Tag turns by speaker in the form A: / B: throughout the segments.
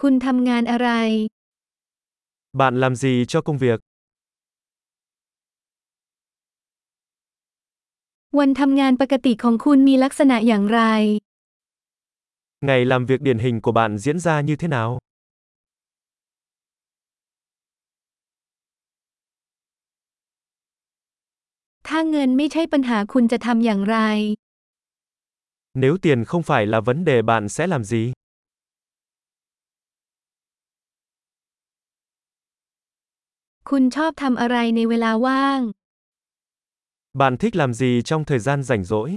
A: คุณทำงานอะไร
B: Bạn làm gì cho công việc?
A: วันทำงานปกติของคุณมีลักษณะอย่างไร
B: Ngày làm việc điển hình của bạn diễn ra như thế nào?
A: ถ้าเงินไม่ใช่ปัญหาคุณจะทำอย่างไร
B: Nếu tiền không phải là vấn đề bạn sẽ làm gì?
A: คุณชอบทำอะไรในเวลาว่าง
B: Bạn thích làm gì trong thời gian rảnh rỗi?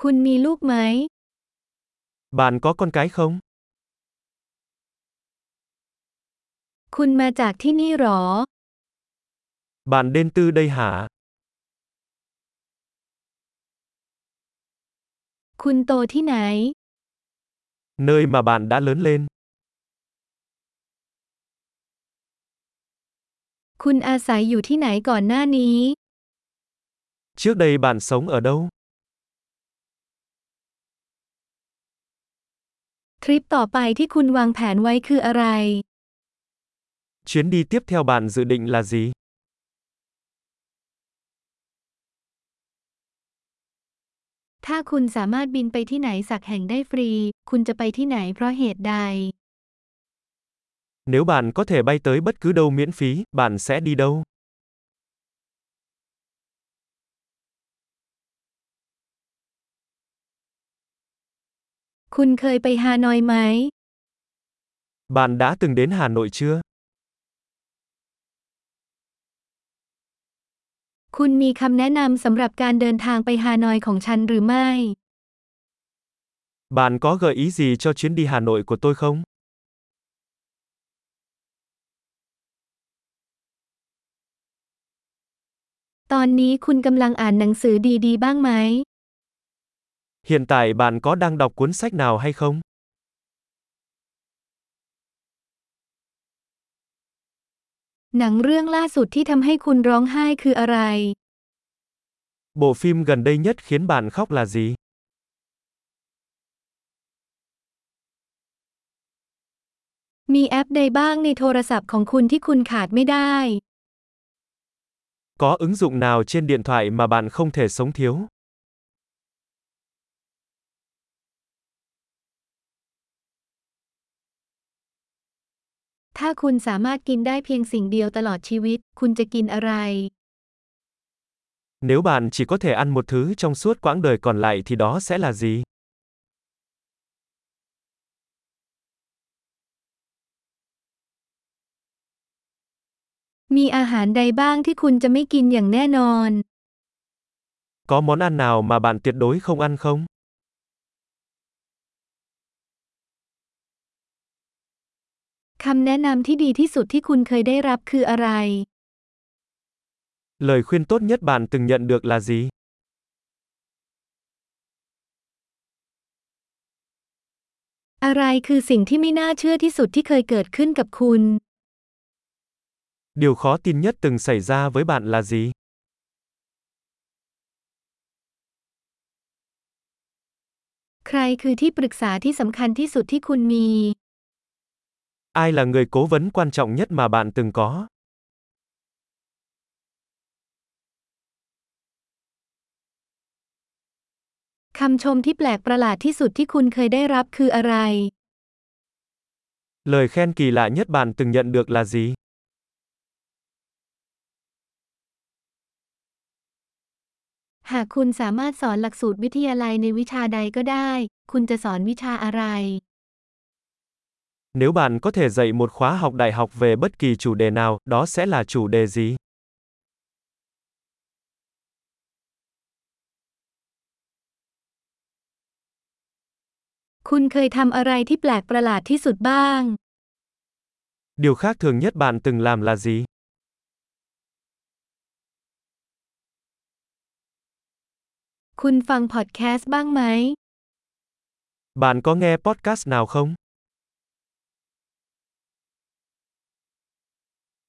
A: คุณมีลูกไหม
B: Bạn có con cái không?
A: คุณมาจากที่นี่หรอ
B: Bạn đến từ đây hả?
A: คุณโตที่ไหน
B: Nơi mà bạn đã lớn lên.
A: คุณอาศัยอยู่ที่ไหนก่อนหน้านี้
B: Trước đây bạn sống ở đâu?
A: ทริปต่อไปที่คุณวางแผนไว้คืออะไร
B: Chuyến đi tiếp theo bạn dự định là gì?
A: ถ้าคุณสามารถบินไปที่ไหนสักแห่งได้ฟรี คุณจะไปที่ไหนเพราะเหตุใด
B: Nếu bạn có thể bay tới bất cứ đâu miễn phí, bạn sẽ đi đâu?
A: คุณเคยไปฮานอยไหม
B: Bạn đã từng đến Hà Nội chưa?
A: คุณมีคำแนะนำสำหรับการเดินทางไปฮานอยของฉันหรือไม่
B: Bạn có gợi ý gì cho chuyến đi Hà Nội của tôi không?
A: ตอนนี้คุณกำลังอ่านหนังสือดีๆ บ้างไหม
B: Hiện tại bạn có đang đọc cuốn sách nào hay không?
A: หนังเรื่องล่าสุดที่ทำให้คุณร้องไห้คืออะไร
B: Bộ phim gần đây nhất khiến bạn khóc là gì?
A: มีแอปใดบ้างในโทรศัพท์ของคุณที่คุณขาดไม่ได้
B: Có ứng dụng nào trên điện thoại mà bạn không thể sống thiếu?
A: ถ้าคุณสามารถกินได้เพียงสิ่งเดียวตลอดชีวิต คุณจะกินอะไร
B: Nếu bạn chỉ có thể ăn một thứ trong suốt quãng đời còn lại thì đó sẽ là gì?
A: มีอาหารใดบ้างที่คุณจะไม่กินอย่างแน่นอน
B: Có món ăn nào mà bạn tuyệt đối không ăn không?
A: คำแนะนำที่ดีที่สุดที่คุณเคยได้รับคืออะไร
B: Lời khuyên tốt nhất bạn từng nhận được là gì?
A: อะไรคือสิ่งที่ไม่น่าเชื่อที่สุดที่เคยเกิดขึ้นกับคุณ
B: Điều khó tin nhất từng xảy ra với bạn là gì? Ai là người cố vấn quan trọng nhất mà bạn từng có?
A: คำชมที่แปลกประหลาดที่สุดที่คุณเคยได้รับคืออะไร
B: Lời khen kỳ lạ nhất bạn từng nhận được là gì? Nếu bạn có thể dạy một khóa học đại học về bất kỳ chủ đề nào, đó sẽ là chủ đề gì? Điều khác thường nhất bạn từng làm là gì? Bạn có nghe podcast nào không?